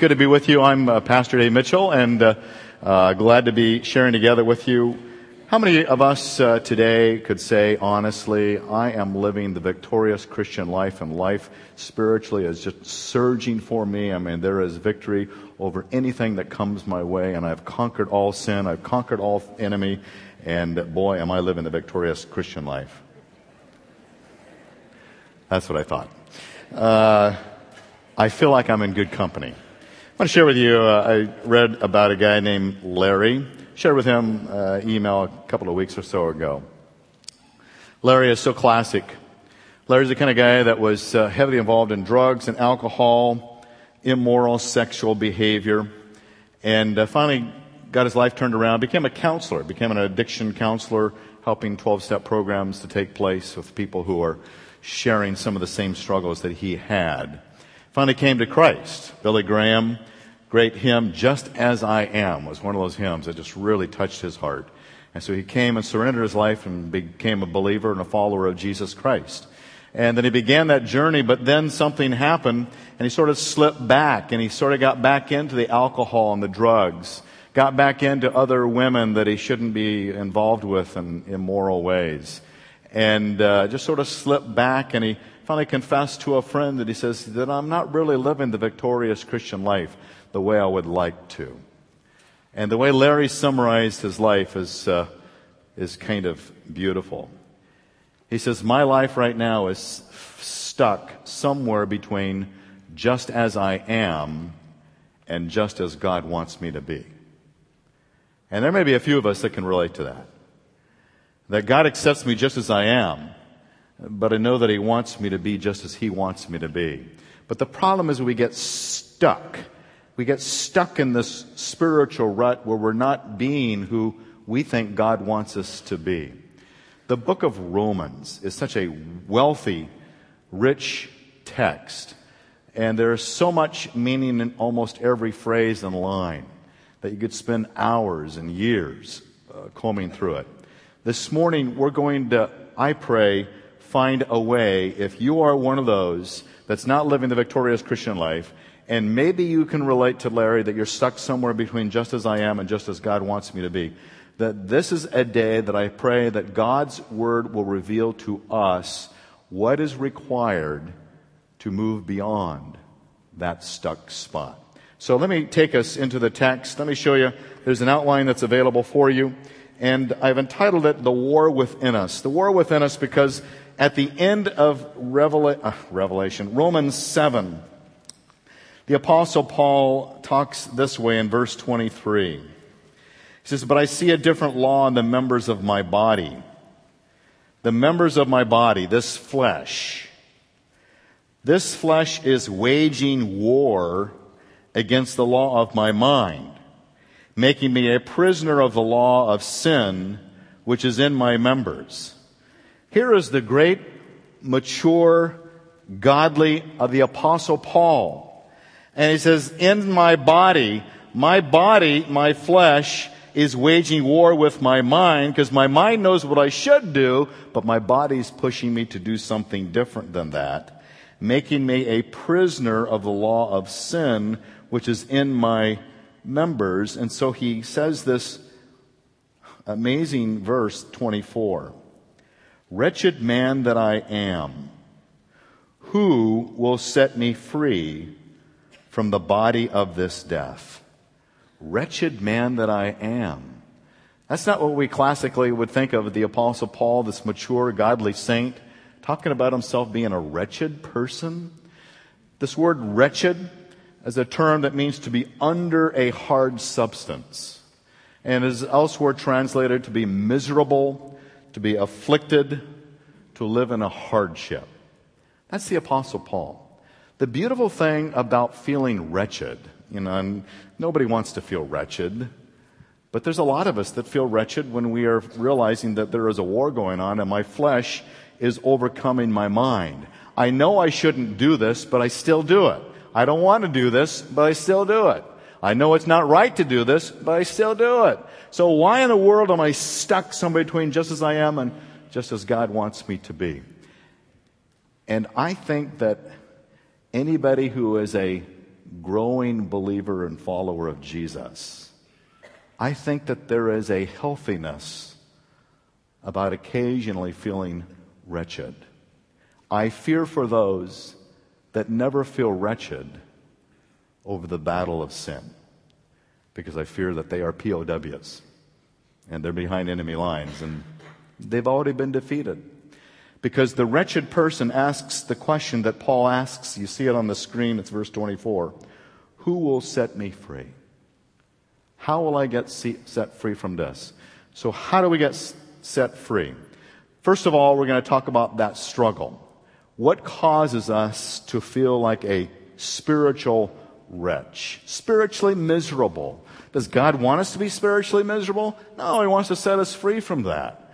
good to be with you. I'm uh, Pastor Dave Mitchell, and uh, uh, glad to be sharing together with you. How many of us uh, today could say honestly, I am living the victorious Christian life, and life spiritually is just surging for me? I mean, there is victory over anything that comes my way, and I've conquered all sin, I've conquered all enemy, and boy, am I living the victorious Christian life. That's what I thought. Uh, I feel like I'm in good company. I want to share with you, uh, I read about a guy named Larry. Shared with him uh, email a couple of weeks or so ago. Larry is so classic. Larry's the kind of guy that was uh, heavily involved in drugs and alcohol, immoral sexual behavior, and uh, finally got his life turned around, became a counselor, became an addiction counselor, helping 12 step programs to take place with people who are sharing some of the same struggles that he had. Finally came to Christ. Billy Graham, great hymn, Just As I Am, was one of those hymns that just really touched his heart. And so he came and surrendered his life and became a believer and a follower of Jesus Christ. And then he began that journey, but then something happened and he sort of slipped back and he sort of got back into the alcohol and the drugs, got back into other women that he shouldn't be involved with in immoral ways. And uh, just sort of slipped back and he finally confessed to a friend that he says that I'm not really living the victorious Christian life the way I would like to. And the way Larry summarized his life is, uh, is kind of beautiful. He says, My life right now is stuck somewhere between just as I am and just as God wants me to be. And there may be a few of us that can relate to that. That God accepts me just as I am, but I know that He wants me to be just as He wants me to be. But the problem is we get stuck. We get stuck in this spiritual rut where we're not being who we think God wants us to be. The book of Romans is such a wealthy, rich text, and there's so much meaning in almost every phrase and line that you could spend hours and years uh, combing through it. This morning, we're going to, I pray, find a way, if you are one of those that's not living the victorious Christian life, and maybe you can relate to Larry that you're stuck somewhere between just as I am and just as God wants me to be, that this is a day that I pray that God's Word will reveal to us what is required to move beyond that stuck spot. So let me take us into the text. Let me show you. There's an outline that's available for you. And I've entitled it The War Within Us. The War Within Us because at the end of Revela- uh, Revelation, Romans 7, the Apostle Paul talks this way in verse 23. He says, But I see a different law in the members of my body. The members of my body, this flesh. This flesh is waging war against the law of my mind, making me a prisoner of the law of sin which is in my members. Here is the great, mature, godly of the apostle Paul. And he says, in my body, my body, my flesh is waging war with my mind because my mind knows what I should do, but my body's pushing me to do something different than that, making me a prisoner of the law of sin, which is in my members. And so he says this amazing verse 24. Wretched man that I am, who will set me free from the body of this death? Wretched man that I am. That's not what we classically would think of the Apostle Paul, this mature, godly saint, talking about himself being a wretched person. This word wretched is a term that means to be under a hard substance and is elsewhere translated to be miserable, to be afflicted, to live in a hardship. That's the Apostle Paul. The beautiful thing about feeling wretched, you know, and nobody wants to feel wretched, but there's a lot of us that feel wretched when we are realizing that there is a war going on and my flesh is overcoming my mind. I know I shouldn't do this, but I still do it. I don't want to do this, but I still do it. I know it's not right to do this, but I still do it. So why in the world am I stuck somewhere between just as I am and just as God wants me to be? And I think that anybody who is a growing believer and follower of Jesus, I think that there is a healthiness about occasionally feeling wretched. I fear for those that never feel wretched over the battle of sin because I fear that they are POWs and they're behind enemy lines and they've already been defeated. Because the wretched person asks the question that Paul asks. You see it on the screen, it's verse 24. Who will set me free? How will I get set free from this? So, how do we get set free? First of all, we're going to talk about that struggle. What causes us to feel like a spiritual wretch, spiritually miserable? Does God want us to be spiritually miserable? No, He wants to set us free from that.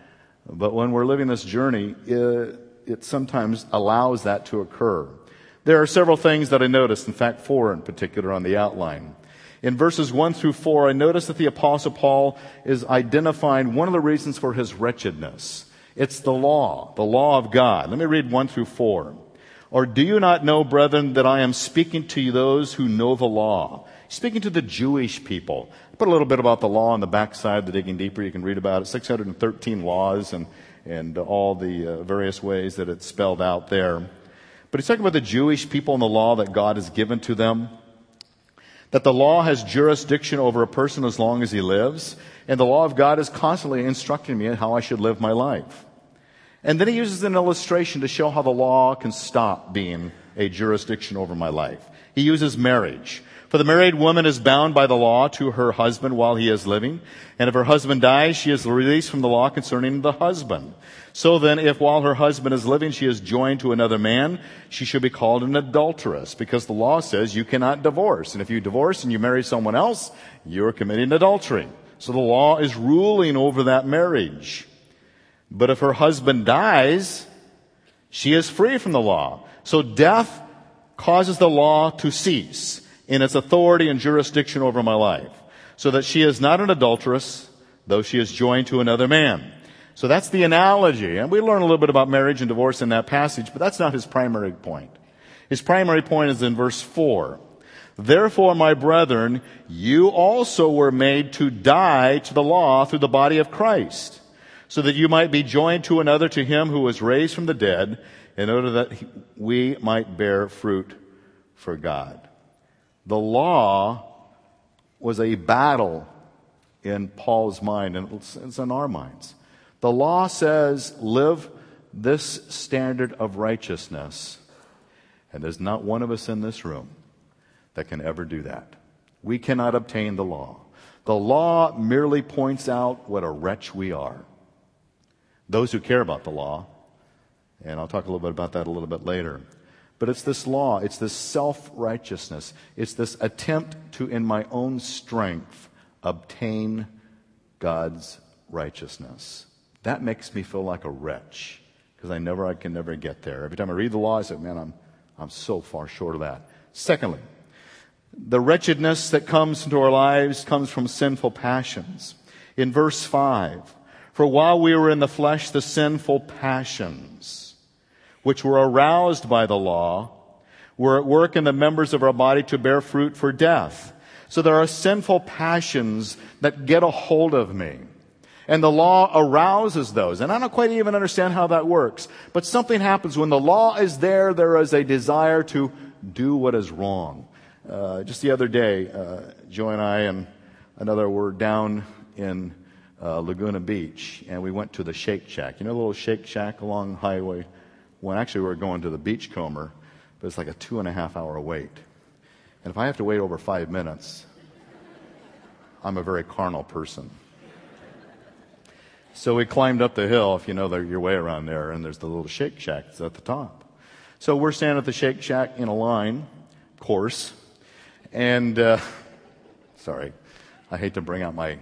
But when we're living this journey, it, it sometimes allows that to occur. There are several things that I noticed, in fact, four in particular on the outline. In verses 1 through 4, I notice that the Apostle Paul is identifying one of the reasons for his wretchedness. It's the law, the law of God. Let me read 1 through 4. Or do you not know, brethren, that I am speaking to those who know the law? Speaking to the Jewish people. Put a little bit about the law on the backside, the digging deeper. You can read about it. 613 laws and, and all the uh, various ways that it's spelled out there. But he's talking about the Jewish people and the law that God has given to them. That the law has jurisdiction over a person as long as he lives. And the law of God is constantly instructing me in how I should live my life. And then he uses an illustration to show how the law can stop being a jurisdiction over my life. He uses marriage. For the married woman is bound by the law to her husband while he is living. And if her husband dies, she is released from the law concerning the husband. So then, if while her husband is living, she is joined to another man, she should be called an adulteress because the law says you cannot divorce. And if you divorce and you marry someone else, you're committing adultery. So the law is ruling over that marriage. But if her husband dies, she is free from the law. So death causes the law to cease in its authority and jurisdiction over my life, so that she is not an adulteress, though she is joined to another man. So that's the analogy. And we learn a little bit about marriage and divorce in that passage, but that's not his primary point. His primary point is in verse 4. Therefore, my brethren, you also were made to die to the law through the body of Christ, so that you might be joined to another to him who was raised from the dead, in order that we might bear fruit for God. The law was a battle in Paul's mind, and it's in our minds. The law says, live this standard of righteousness. And there's not one of us in this room that can ever do that. We cannot obtain the law. The law merely points out what a wretch we are. Those who care about the law, and I'll talk a little bit about that a little bit later, but it's this law, it's this self righteousness, it's this attempt to, in my own strength, obtain God's righteousness. That makes me feel like a wretch because I never, I can never get there. Every time I read the law, I say, man, I'm, I'm so far short of that. Secondly, the wretchedness that comes into our lives comes from sinful passions. In verse 5, for while we were in the flesh, the sinful passions which were aroused by the law, were at work in the members of our body to bear fruit for death. So there are sinful passions that get a hold of me. And the law arouses those. And I don't quite even understand how that works. But something happens when the law is there, there is a desire to do what is wrong. Uh, just the other day, uh, Joe and I and another were down in uh, Laguna Beach, and we went to the Shake Shack. You know the little Shake Shack along Highway when actually we were going to the beachcomber, but it's like a two and a half hour wait. And if I have to wait over five minutes, I'm a very carnal person. So we climbed up the hill, if you know your way around there, and there's the little Shake Shack that's at the top. So we're standing at the Shake Shack in a line, course, and uh, sorry, I hate to bring out my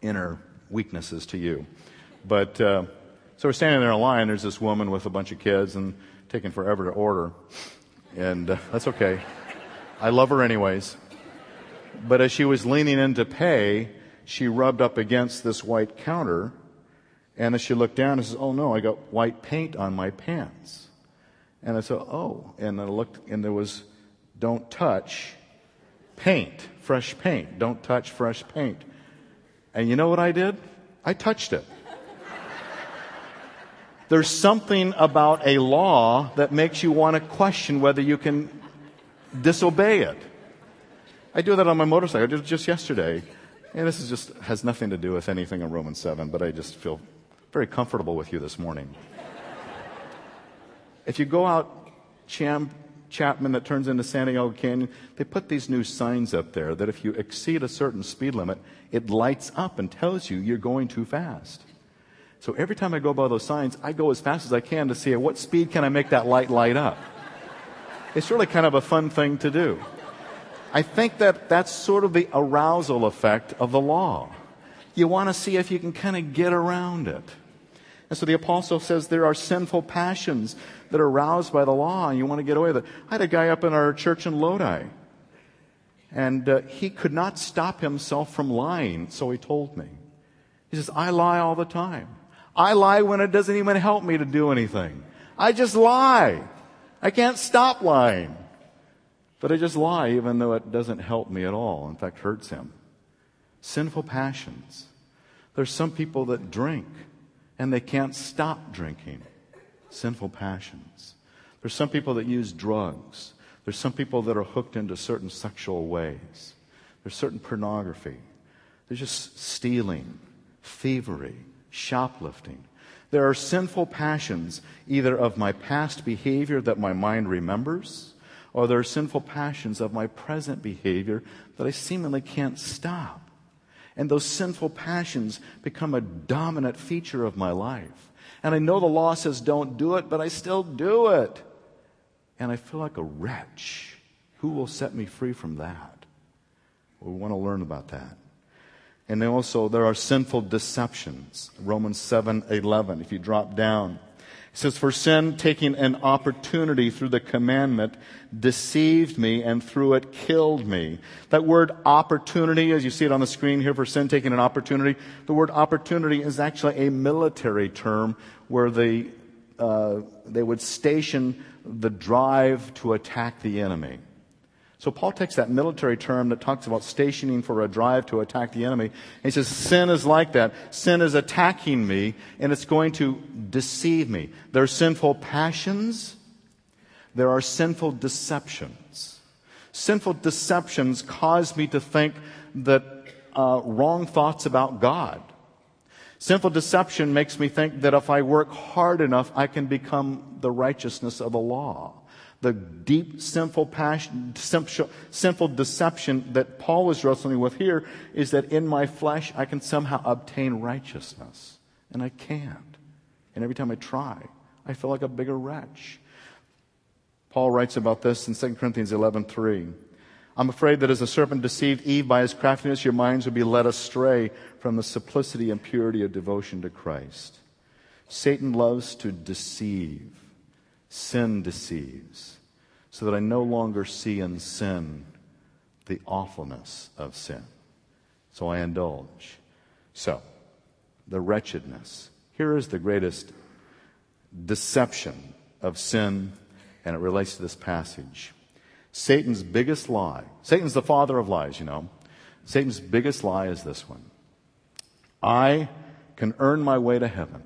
inner weaknesses to you, but. Uh, so we're standing there in line. There's this woman with a bunch of kids and taking forever to order. And uh, that's okay. I love her anyways. But as she was leaning in to pay, she rubbed up against this white counter. And as she looked down, and says, Oh no, I got white paint on my pants. And I said, Oh. And I looked, and there was, Don't touch paint, fresh paint. Don't touch fresh paint. And you know what I did? I touched it. There's something about a law that makes you want to question whether you can disobey it. I do that on my motorcycle. Just yesterday. And this is just has nothing to do with anything in Romans 7, but I just feel very comfortable with you this morning. if you go out Cham, Chapman that turns into Santiago Canyon, they put these new signs up there that if you exceed a certain speed limit, it lights up and tells you you're going too fast. So every time I go by those signs, I go as fast as I can to see at what speed can I make that light light up. It's really kind of a fun thing to do. I think that that's sort of the arousal effect of the law. You want to see if you can kind of get around it. And so the apostle says there are sinful passions that are aroused by the law, and you want to get away with it. I had a guy up in our church in Lodi, and uh, he could not stop himself from lying, so he told me. He says, I lie all the time. I lie when it doesn't even help me to do anything. I just lie. I can't stop lying. But I just lie even though it doesn't help me at all. In fact, hurts him. Sinful passions. There's some people that drink and they can't stop drinking. Sinful passions. There's some people that use drugs. There's some people that are hooked into certain sexual ways. There's certain pornography. There's just stealing, thievery, shoplifting. There are sinful passions, either of my past behavior that my mind remembers, or there are sinful passions of my present behavior that I seemingly can't stop. And those sinful passions become a dominant feature of my life. And I know the law says don't do it, but I still do it. And I feel like a wretch. Who will set me free from that? we want to learn about that. And also there are sinful deceptions. Romans 7 11. If you drop down, it says, For sin, taking an opportunity through the commandment, deceived me and through it killed me. That word opportunity, as you see it on the screen here, for sin taking an opportunity, the word opportunity is actually a military term where they, uh, they would station the drive to attack the enemy. So Paul takes that military term that talks about stationing for a drive to attack the enemy. And he says, sin is like that. Sin is attacking me and it's going to deceive me. There are sinful passions. There are sinful deceptions. Sinful deceptions cause me to think that uh, wrong thoughts about God. Sinful deception makes me think that if I work hard enough, I can become the righteousness of the law the deep sinful passion, sinful deception that Paul is wrestling with here is that in my flesh I can somehow obtain righteousness. And I can't. And every time I try, I feel like a bigger wretch. Paul writes about this in 2 Corinthians 11:3. I'm afraid that as the serpent deceived Eve by his craftiness, your minds will be led astray from the simplicity and purity of devotion to Christ. Satan loves to deceive. Sin deceives, so that I no longer see in sin the awfulness of sin. So I indulge. So, the wretchedness. Here is the greatest deception of sin, and it relates to this passage. Satan's biggest lie. Satan's the father of lies, you know. Satan's biggest lie is this one I can earn my way to heaven,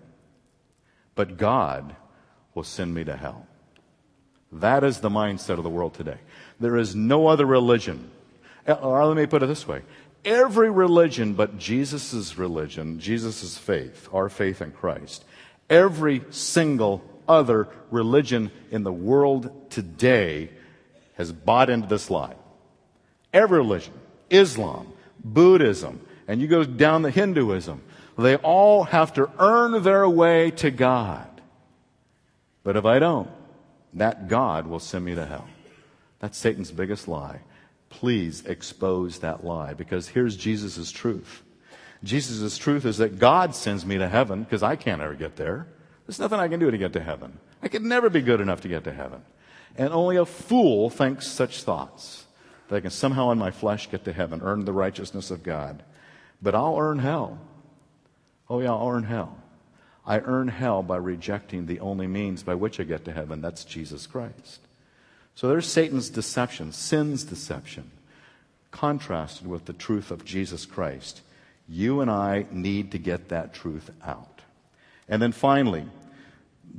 but God will send me to hell. That is the mindset of the world today. There is no other religion. Uh, or let me put it this way. Every religion but Jesus' religion, Jesus' faith, our faith in Christ, every single other religion in the world today has bought into this lie. Every religion, Islam, Buddhism, and you go down the Hinduism, they all have to earn their way to God. But if I don't, that God will send me to hell. That's Satan's biggest lie. Please expose that lie because here's Jesus' truth. Jesus' truth is that God sends me to heaven because I can't ever get there. There's nothing I can do to get to heaven. I could never be good enough to get to heaven. And only a fool thinks such thoughts that I can somehow in my flesh get to heaven, earn the righteousness of God. But I'll earn hell. Oh, yeah, I'll earn hell. I earn hell by rejecting the only means by which I get to heaven. That's Jesus Christ. So there's Satan's deception, sin's deception. contrasted with the truth of Jesus Christ. You and I need to get that truth out. And then finally,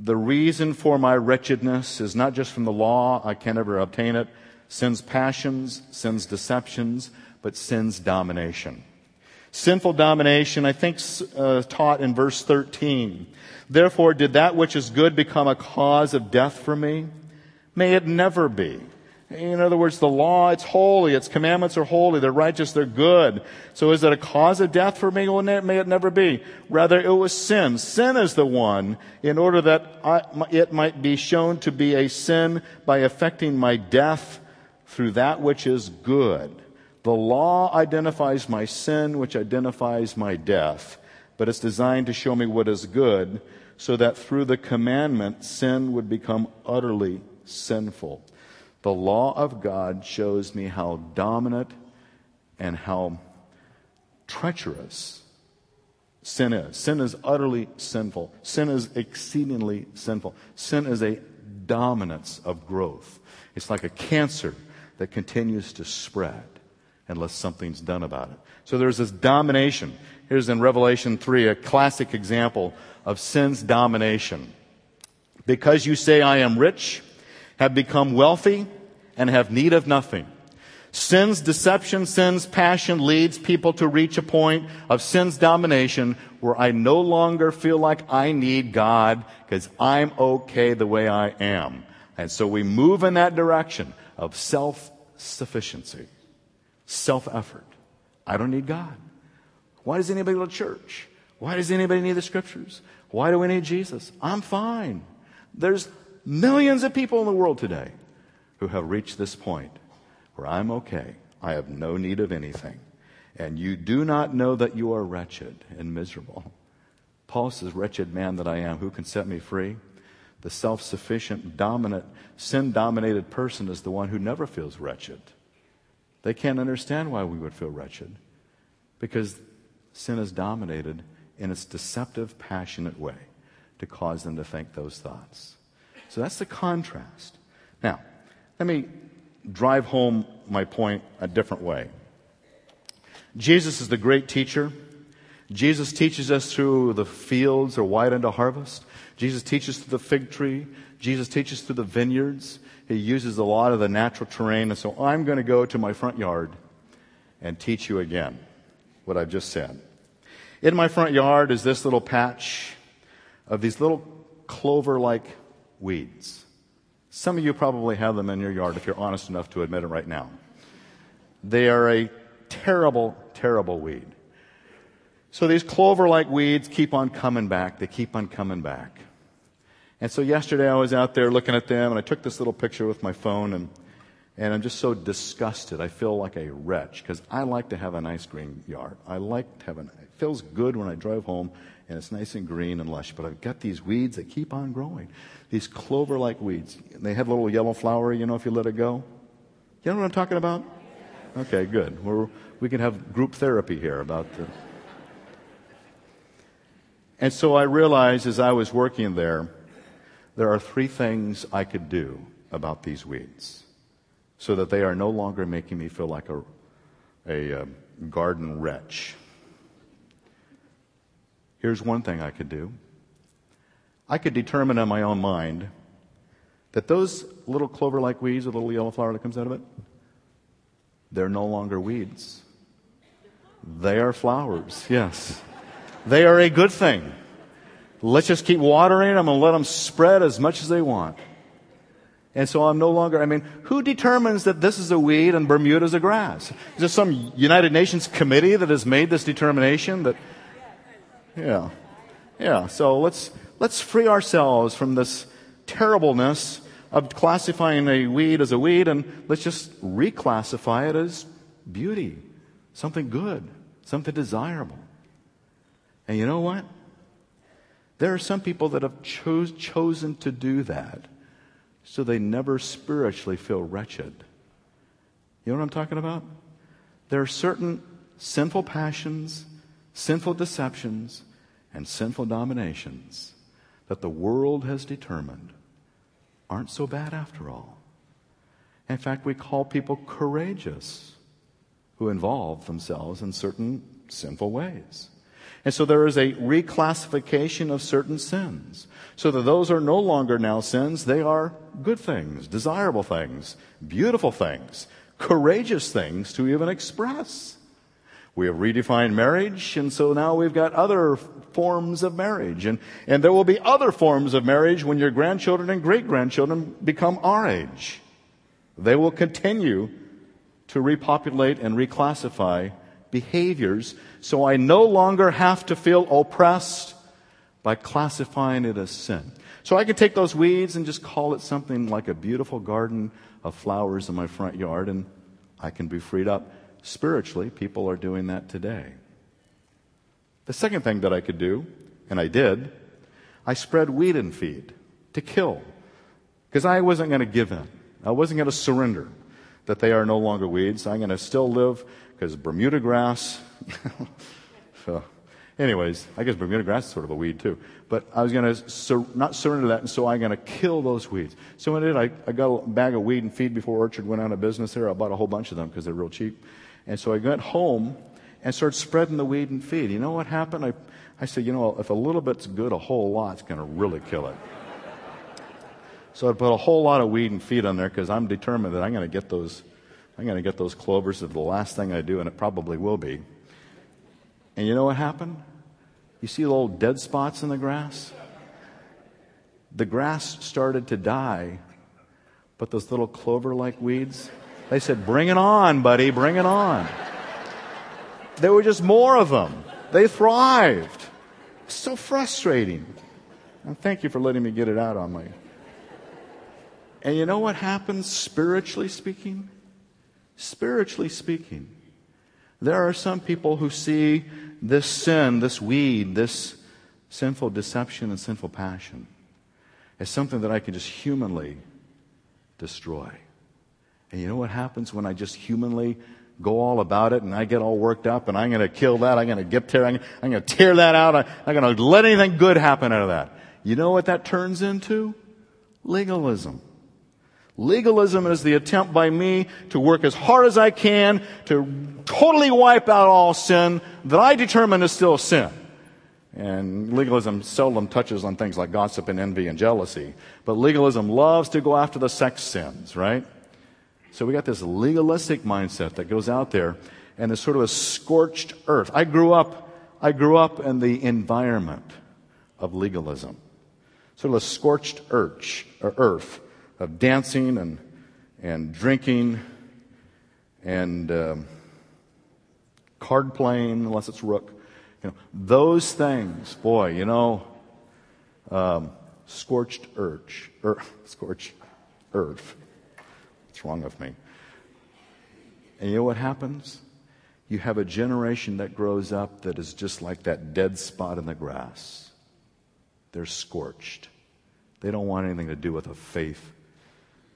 the reason for my wretchedness is not just from the law, I can never obtain it, sin's passions, sin's deceptions, but sin's domination. Sinful domination, I think, uh, taught in verse 13. Therefore, did that which is good become a cause of death for me? May it never be. In other words, the law, it's holy. Its commandments are holy. They're righteous. They're good. So is it a cause of death for me? Well, may it never be. Rather, it was sin. Sin is the one in order that I, it might be shown to be a sin by affecting my death through that which is good. The law identifies my sin, which identifies my death, but it's designed to show me what is good so that through the commandment, sin would become utterly sinful. The law of God shows me how dominant and how treacherous sin is. Sin is utterly sinful. Sin is exceedingly sinful. Sin is a dominance of growth. It's like a cancer that continues to spread unless something's done about it. So there's this domination. Here's in Revelation 3 a classic example of sin's domination. Because you say, I am rich, have become wealthy, and have need of nothing. Sin's deception, sin's passion leads people to reach a point of sin's domination where I no longer feel like I need God because I'm okay the way I am. And so we move in that direction of self sufficiency, self effort. I don't need God. Why does anybody go to church? Why does anybody need the scriptures? Why do we need Jesus? I'm fine. There's millions of people in the world today who have reached this point where I'm okay. I have no need of anything. And you do not know that you are wretched and miserable. Paul says, Wretched man that I am, who can set me free? The self sufficient, dominant, sin dominated person is the one who never feels wretched. They can't understand why we would feel wretched because sin is dominated in its deceptive, passionate way to cause them to think those thoughts. So that's the contrast. Now, let me drive home my point a different way. Jesus is the great teacher. Jesus teaches us through the fields are wide unto harvest. Jesus teaches through the fig tree. Jesus teaches through the vineyards. He uses a lot of the natural terrain. And so I'm going to go to my front yard and teach you again what I've just said. In my front yard is this little patch of these little clover like weeds. Some of you probably have them in your yard if you're honest enough to admit it right now. They are a terrible, terrible weed. So these clover like weeds keep on coming back. They keep on coming back. And so yesterday I was out there looking at them and I took this little picture with my phone and, and I'm just so disgusted. I feel like a wretch because I like to have a nice green yard. I like to have it feels good when I drive home and it's nice and green and lush. But I've got these weeds that keep on growing. These clover like weeds. They have a little yellow flower, you know, if you let it go. You know what I'm talking about? Okay, good. We're, we can have group therapy here about the. And so I realized as I was working there, there are three things I could do about these weeds so that they are no longer making me feel like a, a, a um, garden wretch. Here's one thing I could do I could determine in my own mind that those little clover like weeds, the little yellow flower that comes out of it, they're no longer weeds. They are flowers, yes. They are a good thing. Let's just keep watering them and let them spread as much as they want. And so I'm no longer, I mean, who determines that this is a weed and Bermuda is a grass? Is there some United Nations committee that has made this determination that yeah. Yeah. So let's, let's free ourselves from this terribleness of classifying a weed as a weed and let's just reclassify it as beauty, something good, something desirable. And you know what? There are some people that have chose, chosen to do that so they never spiritually feel wretched. You know what I'm talking about? There are certain sinful passions, sinful deceptions and sinful dominations that the world has determined aren't so bad after all. In fact, we call people courageous who involve themselves in certain sinful ways. And so there is a reclassification of certain sins. So that those are no longer now sins, they are good things, desirable things, beautiful things, courageous things to even express. We have redefined marriage, and so now we've got other forms of marriage. And, and there will be other forms of marriage when your grandchildren and great grandchildren become our age. They will continue to repopulate and reclassify behaviors so I no longer have to feel oppressed by classifying it as sin. So I can take those weeds and just call it something like a beautiful garden of flowers in my front yard and I can be freed up. Spiritually, people are doing that today. The second thing that I could do, and I did, I spread weed and feed to kill. Because I wasn't going to give in. I wasn't going to surrender that they are no longer weeds. I'm going to still live because Bermuda grass. so, anyways, I guess Bermuda grass is sort of a weed too. But I was going to sur- not surrender that, and so I'm going to kill those weeds. So what I did, I, I got a bag of weed and feed before Orchard went out of business there. I bought a whole bunch of them because they're real cheap. And so I went home and started spreading the weed and feed. You know what happened? I, I said, you know, if a little bit's good, a whole lot's going to really kill it. So I put a whole lot of weed and feed on there because I'm determined that I'm going to get those I'm going to get those clovers of the last thing I do, and it probably will be. And you know what happened? You see the little dead spots in the grass? The grass started to die, but those little clover like weeds, they said, Bring it on, buddy, bring it on. There were just more of them. They thrived. So frustrating. And thank you for letting me get it out on my. And you know what happens spiritually speaking? Spiritually speaking. There are some people who see this sin, this weed, this sinful deception and sinful passion as something that I can just humanly destroy. And you know what happens when I just humanly go all about it and I get all worked up and I'm going to kill that, I'm going to get tear, I'm, going to tear that out, I'm going to let anything good happen out of that. You know what that turns into? Legalism. Legalism is the attempt by me to work as hard as I can to totally wipe out all sin that I determine is still sin. And legalism seldom touches on things like gossip and envy and jealousy. But legalism loves to go after the sex sins, right? So we got this legalistic mindset that goes out there and is sort of a scorched earth. I grew up, I grew up in the environment of legalism. Sort of a scorched er, earth, earth of dancing and, and drinking and um, card playing, unless it's rook. You know, those things, boy, you know, um, scorched earth, er, scorched earth. What's wrong with me? And you know what happens? You have a generation that grows up that is just like that dead spot in the grass. They're scorched. They don't want anything to do with a faith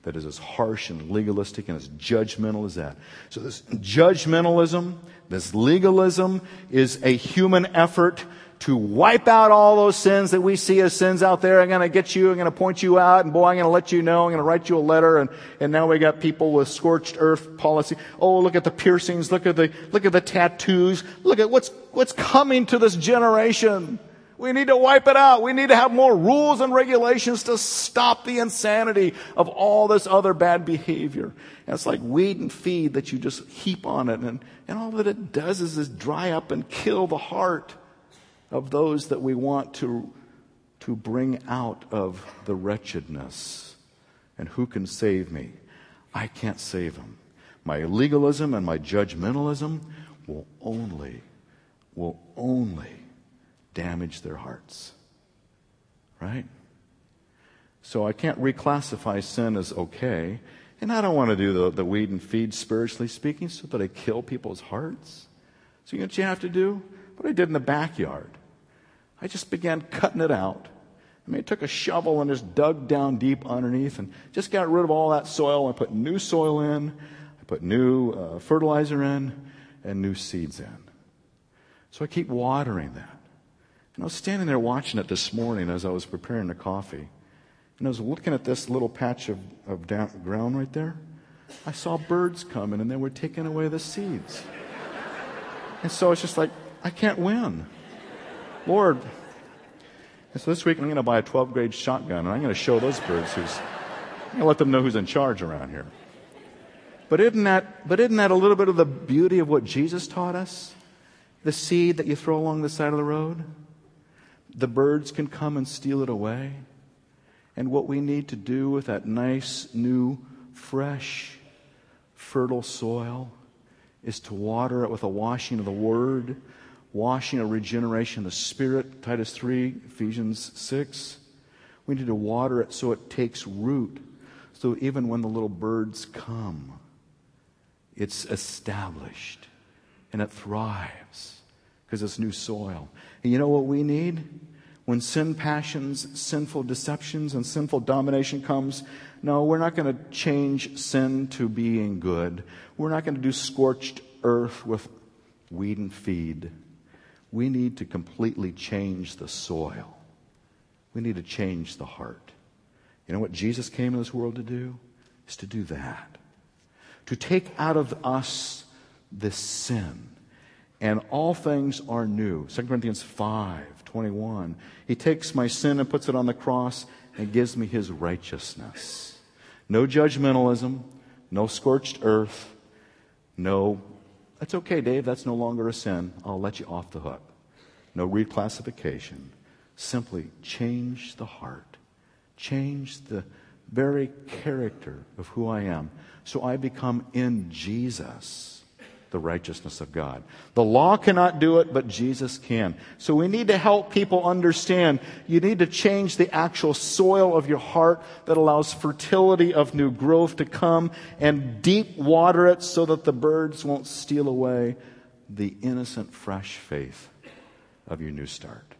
that is as harsh and legalistic and as judgmental as that. So this judgmentalism, this legalism is a human effort to wipe out all those sins that we see as sins out there. I'm going to get you, I'm going to point you out, and boy, I'm going to let you know, I'm going to write you a letter, and, and now we got people with scorched earth policy. Oh, look at the piercings, look at the, look at the tattoos, look at what's, what's coming to this generation. We need to wipe it out. We need to have more rules and regulations to stop the insanity of all this other bad behavior. And it's like weed and feed that you just heap on it. And, and all that it does is, is dry up and kill the heart of those that we want to, to bring out of the wretchedness. And who can save me? I can't save them. My legalism and my judgmentalism will only, will only damage their hearts. Right? So I can't reclassify sin as okay. And I don't want to do the, the weed and feed, spiritually speaking, so that I kill people's hearts. So you know what you have to do? What I did in the backyard. I just began cutting it out. I mean, I took a shovel and just dug down deep underneath and just got rid of all that soil. I put new soil in. I put new uh, fertilizer in and new seeds in. So I keep watering that. And I was standing there watching it this morning as I was preparing the coffee. And I was looking at this little patch of, of down, ground right there. I saw birds coming and they were taking away the seeds. And so it's just like, I can't win. Lord. And so this week I'm going to buy a 12 gauge shotgun and I'm going to show those birds who's, I'm going to let them know who's in charge around here. But isn't that, but isn't that a little bit of the beauty of what Jesus taught us? The seed that you throw along the side of the road? The birds can come and steal it away. And what we need to do with that nice, new, fresh, fertile soil is to water it with a washing of the Word, washing of regeneration of the Spirit, Titus 3, Ephesians 6. We need to water it so it takes root, so even when the little birds come, it's established and it thrives because it's new soil. And you know what we need? When sin passions, sinful deceptions, and sinful domination comes, no, we're not going to change sin to being good. We're not going to do scorched earth with weed and feed. We need to completely change the soil. We need to change the heart. You know what Jesus came in this world to do? Is to do that. To take out of us this sin. And all things are new. 2 Corinthians 5 21. He takes my sin and puts it on the cross and gives me his righteousness. No judgmentalism, no scorched earth, no, that's okay, Dave, that's no longer a sin. I'll let you off the hook. No reclassification. Simply change the heart, change the very character of who I am so I become in Jesus the righteousness of God. The law cannot do it, but Jesus can. So we need to help people understand you need to change the actual soil of your heart that allows fertility of new growth to come and deep water it so that the birds won't steal away the innocent, fresh faith of your new start.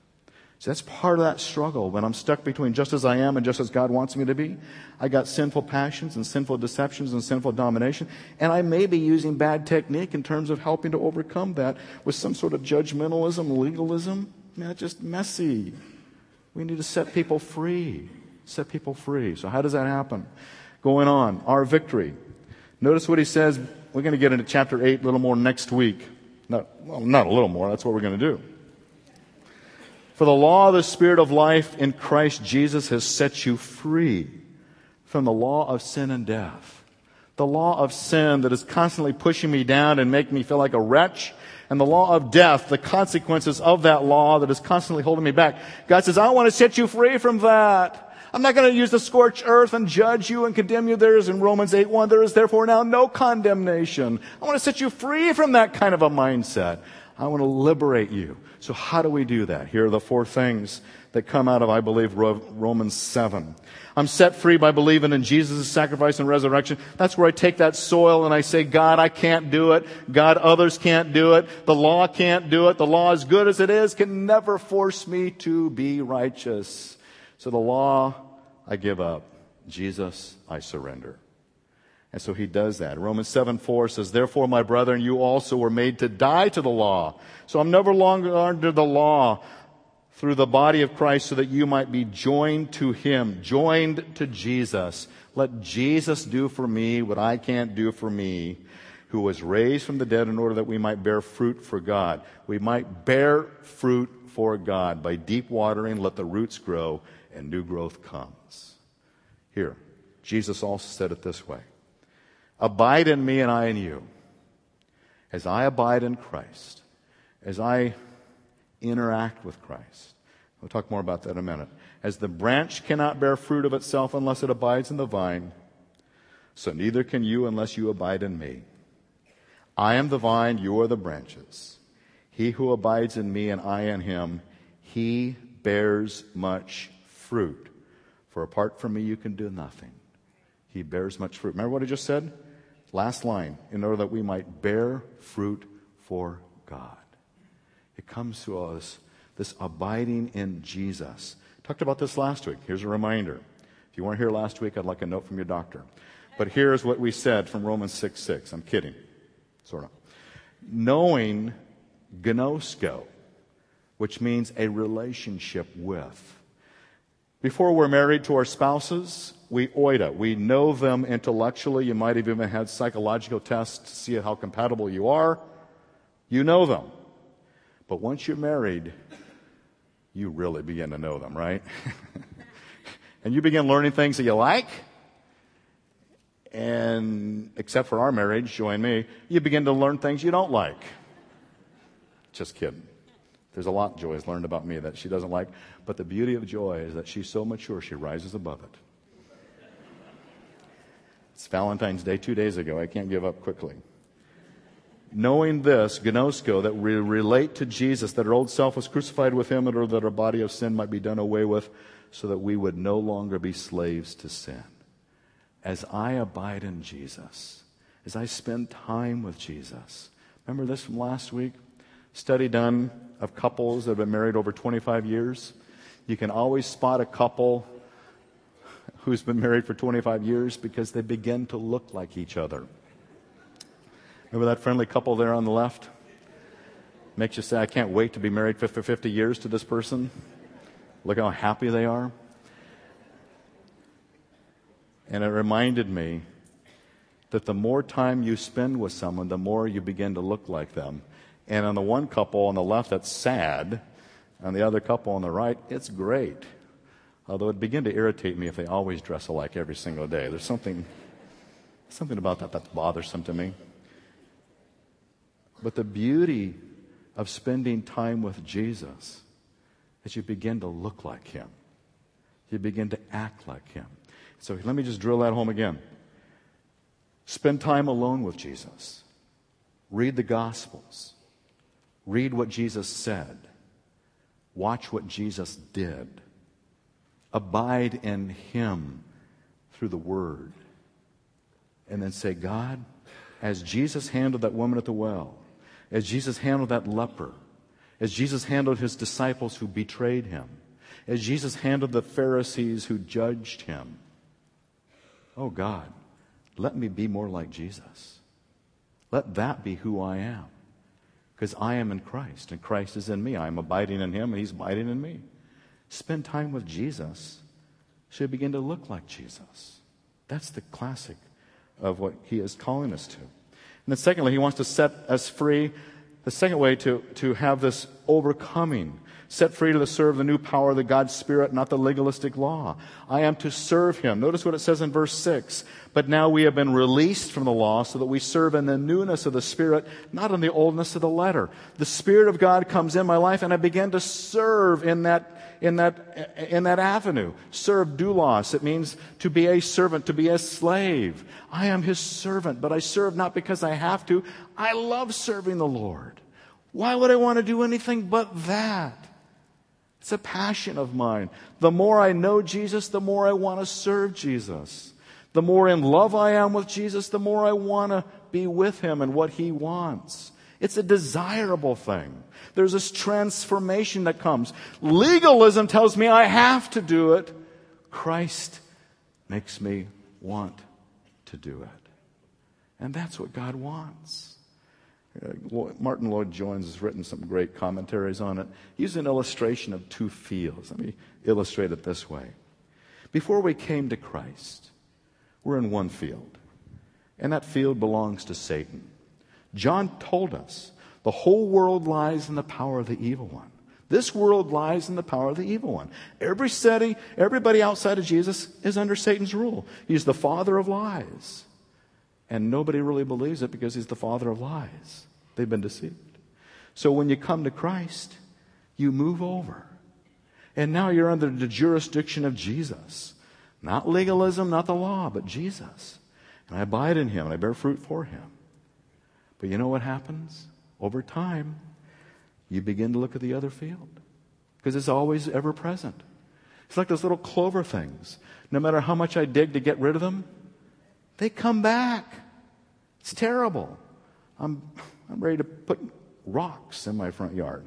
So that's part of that struggle when I'm stuck between just as I am and just as God wants me to be. I got sinful passions and sinful deceptions and sinful domination, and I may be using bad technique in terms of helping to overcome that with some sort of judgmentalism, legalism. Man, it's just messy. We need to set people free. Set people free. So how does that happen? Going on, our victory. Notice what he says. We're going to get into chapter 8 a little more next week. Not, well, not a little more. That's what we're going to do. For the law of the Spirit of life in Christ Jesus has set you free from the law of sin and death. The law of sin that is constantly pushing me down and making me feel like a wretch. And the law of death, the consequences of that law that is constantly holding me back. God says, I want to set you free from that. I'm not going to use the scorched earth and judge you and condemn you. There is in Romans 8 1, there is therefore now no condemnation. I want to set you free from that kind of a mindset. I want to liberate you. So, how do we do that? Here are the four things that come out of, I believe, Romans 7. I'm set free by believing in Jesus' sacrifice and resurrection. That's where I take that soil and I say, God, I can't do it. God, others can't do it. The law can't do it. The law, as good as it is, can never force me to be righteous. So the law, I give up. Jesus, I surrender. And so he does that. Romans 7 4 says, Therefore, my brethren, you also were made to die to the law. So I'm never longer under the law through the body of Christ so that you might be joined to him, joined to Jesus. Let Jesus do for me what I can't do for me, who was raised from the dead in order that we might bear fruit for God. We might bear fruit for God by deep watering, let the roots grow, and new growth comes. Here, Jesus also said it this way. Abide in me and I in you. As I abide in Christ, as I interact with Christ. We'll talk more about that in a minute. As the branch cannot bear fruit of itself unless it abides in the vine, so neither can you unless you abide in me. I am the vine, you are the branches. He who abides in me and I in him, he bears much fruit. For apart from me, you can do nothing. He bears much fruit. Remember what I just said? Last line, in order that we might bear fruit for God. It comes to us, this abiding in Jesus. Talked about this last week. Here's a reminder. If you weren't here last week, I'd like a note from your doctor. But here's what we said from Romans 6 6. I'm kidding, sort of. Knowing ginosko, which means a relationship with. Before we're married to our spouses, we oida. We know them intellectually. You might have even had psychological tests to see how compatible you are. You know them. But once you're married, you really begin to know them, right? and you begin learning things that you like. And except for our marriage, join me, you begin to learn things you don't like. Just kidding. There's a lot Joy has learned about me that she doesn't like. But the beauty of Joy is that she's so mature, she rises above it. It's Valentine's Day two days ago. I can't give up quickly. Knowing this, ginosko, that we relate to Jesus, that our old self was crucified with him, and that our body of sin might be done away with, so that we would no longer be slaves to sin. As I abide in Jesus, as I spend time with Jesus. Remember this from last week? Study done of couples that have been married over 25 years. You can always spot a couple who's been married for 25 years because they begin to look like each other. Remember that friendly couple there on the left? Makes you say, I can't wait to be married for 50 years to this person. Look how happy they are. And it reminded me that the more time you spend with someone, the more you begin to look like them. And on the one couple on the left, that's sad. On the other couple on the right, it's great. Although it began to irritate me if they always dress alike every single day. There's something, something about that that's bothersome to me. But the beauty of spending time with Jesus is you begin to look like him. You begin to act like him. So let me just drill that home again. Spend time alone with Jesus. Read the Gospels. Read what Jesus said. Watch what Jesus did. Abide in Him through the Word. And then say, God, as Jesus handled that woman at the well, as Jesus handled that leper, as Jesus handled his disciples who betrayed him, as Jesus handled the Pharisees who judged him, oh God, let me be more like Jesus. Let that be who I am because I am in Christ and Christ is in me. I am abiding in him and he's abiding in me. Spend time with Jesus should begin to look like Jesus. That's the classic of what he is calling us to. And then secondly, he wants to set us free. The second way to, to have this overcoming set free to serve the new power of the God's Spirit, not the legalistic law. I am to serve Him. Notice what it says in verse 6. But now we have been released from the law so that we serve in the newness of the Spirit, not in the oldness of the letter. The Spirit of God comes in my life and I begin to serve in that in that, in that avenue. Serve doulos. It means to be a servant, to be a slave. I am his servant, but I serve not because I have to. I love serving the Lord. Why would I want to do anything but that? It's a passion of mine. The more I know Jesus, the more I want to serve Jesus. The more in love I am with Jesus, the more I want to be with him and what he wants. It's a desirable thing. There's this transformation that comes. Legalism tells me I have to do it. Christ makes me want to do it. And that's what God wants. Uh, Martyn Lloyd-Jones has written some great commentaries on it. He's an illustration of two fields. Let me illustrate it this way. Before we came to Christ, we're in one field, and that field belongs to Satan. John told us the whole world lies in the power of the evil one. This world lies in the power of the evil one. Every city, everybody outside of Jesus is under Satan's rule. He's the father of lies. And nobody really believes it because he's the father of lies. They've been deceived. So when you come to Christ, you move over. And now you're under the jurisdiction of Jesus. Not legalism, not the law, but Jesus. And I abide in him and I bear fruit for him. But you know what happens? Over time, you begin to look at the other field because it's always ever present. It's like those little clover things. No matter how much I dig to get rid of them, they come back. It's terrible. I'm, I'm ready to put rocks in my front yard.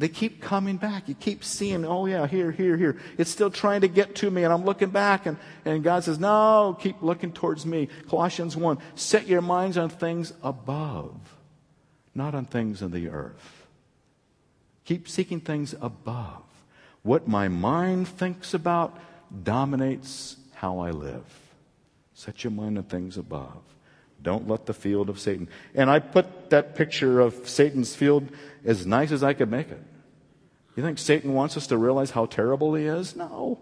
They keep coming back. You keep seeing, oh yeah, here, here, here. It's still trying to get to me and I'm looking back and, and God says, no, keep looking towards me. Colossians 1, set your minds on things above, not on things in the earth. Keep seeking things above. What my mind thinks about dominates how I live. Set your mind on things above. Don't let the field of Satan. And I put that picture of Satan's field as nice as I could make it. You think Satan wants us to realize how terrible he is? No.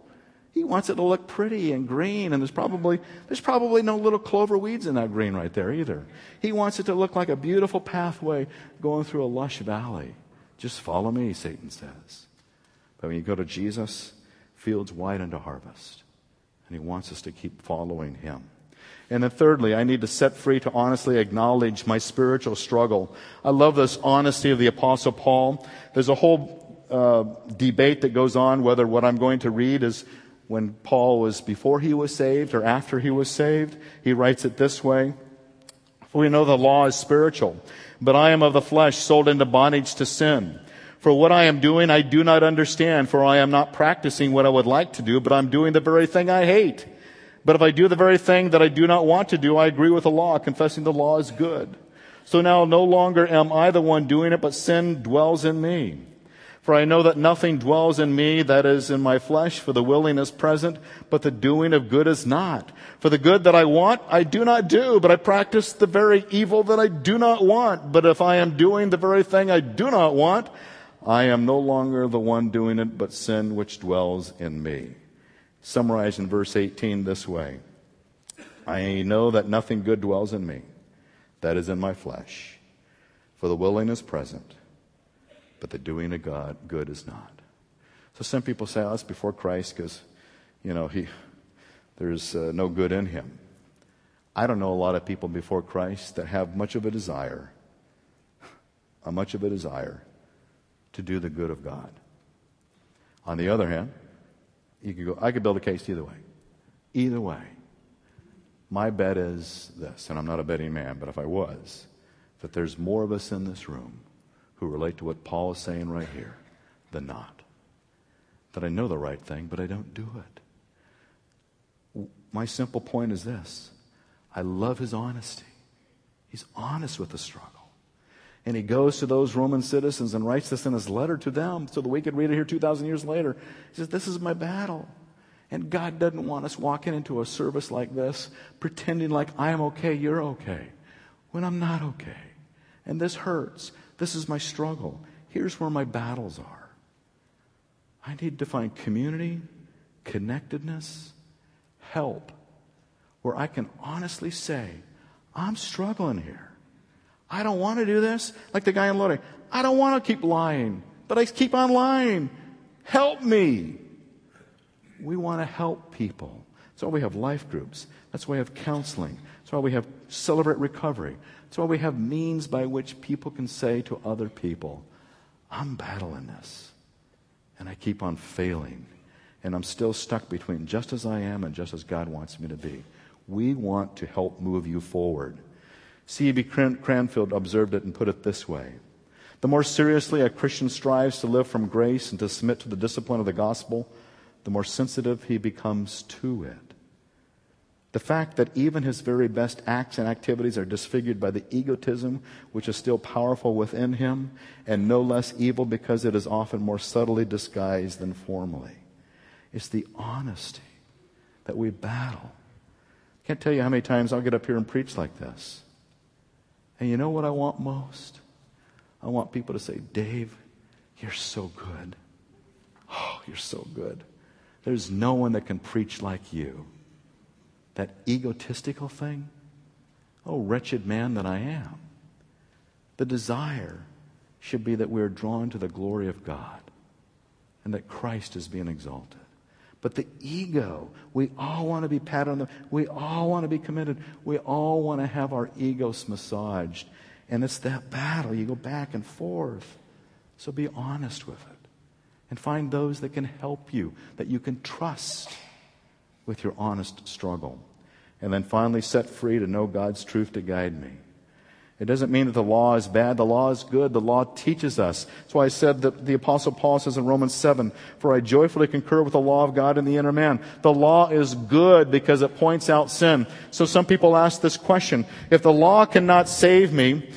He wants it to look pretty and green, and there's probably, there's probably no little clover weeds in that green right there either. He wants it to look like a beautiful pathway going through a lush valley. Just follow me, Satan says. But when you go to Jesus, fields wide unto harvest. And he wants us to keep following him. And then thirdly, I need to set free to honestly acknowledge my spiritual struggle. I love this honesty of the apostle Paul. There's a whole uh, debate that goes on whether what I'm going to read is when Paul was before he was saved or after he was saved. He writes it this way. For we know the law is spiritual, but I am of the flesh, sold into bondage to sin. For what I am doing, I do not understand, for I am not practicing what I would like to do, but I'm doing the very thing I hate. But if I do the very thing that I do not want to do, I agree with the law, confessing the law is good. So now no longer am I the one doing it, but sin dwells in me. For I know that nothing dwells in me, that is, in my flesh, for the willing is present, but the doing of good is not. For the good that I want, I do not do, but I practice the very evil that I do not want. But if I am doing the very thing I do not want, I am no longer the one doing it, but sin which dwells in me. Summarized in verse 18 this way I know that nothing good dwells in me, that is in my flesh. For the willing is present but the doing of God good is not. So some people say, oh, it's before Christ because, you know, he, there's uh, no good in him. I don't know a lot of people before Christ that have much of a desire, a much of a desire to do the good of God. On the other hand, you could go, I could build a case either way. Either way. My bet is this, and I'm not a betting man, but if I was, that there's more of us in this room who relate to what Paul is saying right here than not. That I know the right thing, but I don't do it. My simple point is this I love his honesty. He's honest with the struggle. And he goes to those Roman citizens and writes this in his letter to them so that we could read it here 2,000 years later. He says, This is my battle. And God doesn't want us walking into a service like this pretending like I am okay, you're okay, when I'm not okay. And this hurts. This is my struggle. Here's where my battles are. I need to find community, connectedness, help, where I can honestly say, I'm struggling here. I don't want to do this. Like the guy in Lodi. I don't want to keep lying, but I keep on lying. Help me. We want to help people. That's why we have life groups. That's why we have counseling. That's why we have Celebrate Recovery. That's why we have means by which people can say to other people, I'm battling this. And I keep on failing. And I'm still stuck between just as I am and just as God wants me to be. We want to help move you forward. C.B. Cranfield observed it and put it this way The more seriously a Christian strives to live from grace and to submit to the discipline of the gospel, the more sensitive he becomes to it. The fact that even his very best acts and activities are disfigured by the egotism which is still powerful within him, and no less evil because it is often more subtly disguised than formally. It's the honesty that we battle. I can't tell you how many times I'll get up here and preach like this. And you know what I want most? I want people to say, Dave, you're so good. Oh, you're so good. There's no one that can preach like you that egotistical thing? Oh, wretched man that I am. The desire should be that we're drawn to the glory of God and that Christ is being exalted. But the ego, we all want to be patted on the, we all want to be committed. We all want to have our egos massaged. And it's that battle. You go back and forth. So be honest with it. And find those that can help you, that you can trust with your honest struggle and then finally set free to know God's truth to guide me. It doesn't mean that the law is bad. The law is good. The law teaches us. That's why I said that the apostle Paul says in Romans 7, for I joyfully concur with the law of God in the inner man. The law is good because it points out sin. So some people ask this question. If the law cannot save me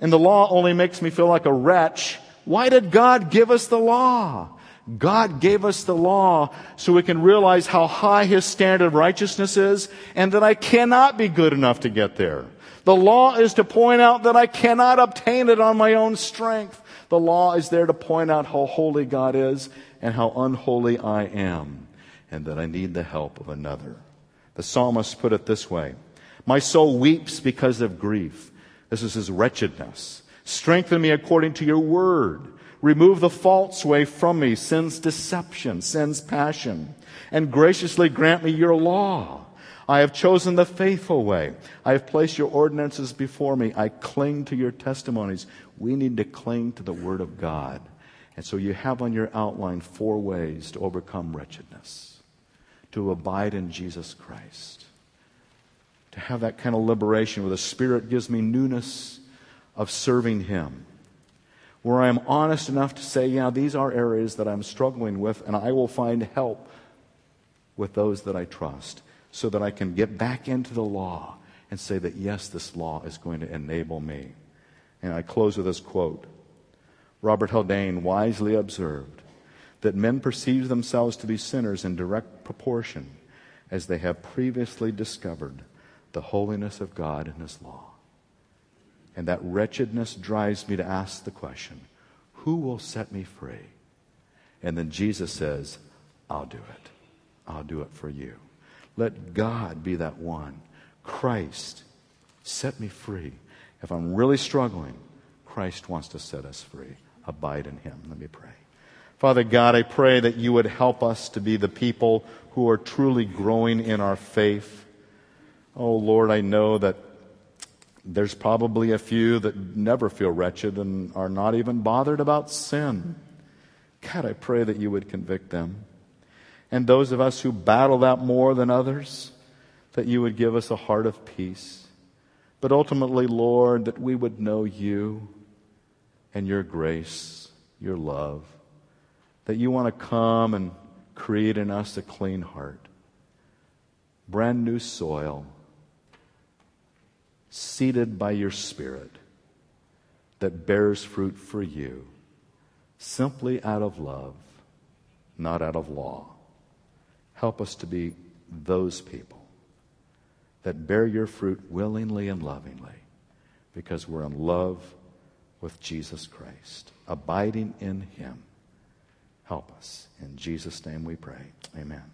and the law only makes me feel like a wretch, why did God give us the law? God gave us the law so we can realize how high His standard of righteousness is and that I cannot be good enough to get there. The law is to point out that I cannot obtain it on my own strength. The law is there to point out how holy God is and how unholy I am and that I need the help of another. The psalmist put it this way. My soul weeps because of grief. This is his wretchedness. Strengthen me according to your word. Remove the false way from me, sin's deception, sin's passion, and graciously grant me your law. I have chosen the faithful way. I have placed your ordinances before me. I cling to your testimonies. We need to cling to the word of God. And so you have on your outline four ways to overcome wretchedness, to abide in Jesus Christ, to have that kind of liberation where the Spirit gives me newness of serving Him where I am honest enough to say, yeah, these are areas that I'm struggling with, and I will find help with those that I trust so that I can get back into the law and say that, yes, this law is going to enable me. And I close with this quote Robert Haldane wisely observed that men perceive themselves to be sinners in direct proportion as they have previously discovered the holiness of God and His law. And that wretchedness drives me to ask the question who will set me free? And then Jesus says, I'll do it. I'll do it for you. Let God be that one. Christ, set me free. If I'm really struggling, Christ wants to set us free. Abide in Him. Let me pray. Father God, I pray that you would help us to be the people who are truly growing in our faith. Oh Lord, I know that there's probably a few that never feel wretched and are not even bothered about sin. God, I pray that you would convict them. And those of us who battle that more than others, that you would give us a heart of peace. But ultimately, Lord, that we would know you and your grace, your love. That you want to come and create in us a clean heart, brand new soil seeded by your Spirit that bears fruit for you simply out of love, not out of law. Help us to be those people that bear your fruit willingly and lovingly because we're in love with Jesus Christ, abiding in Him. Help us. In Jesus' name we pray. Amen.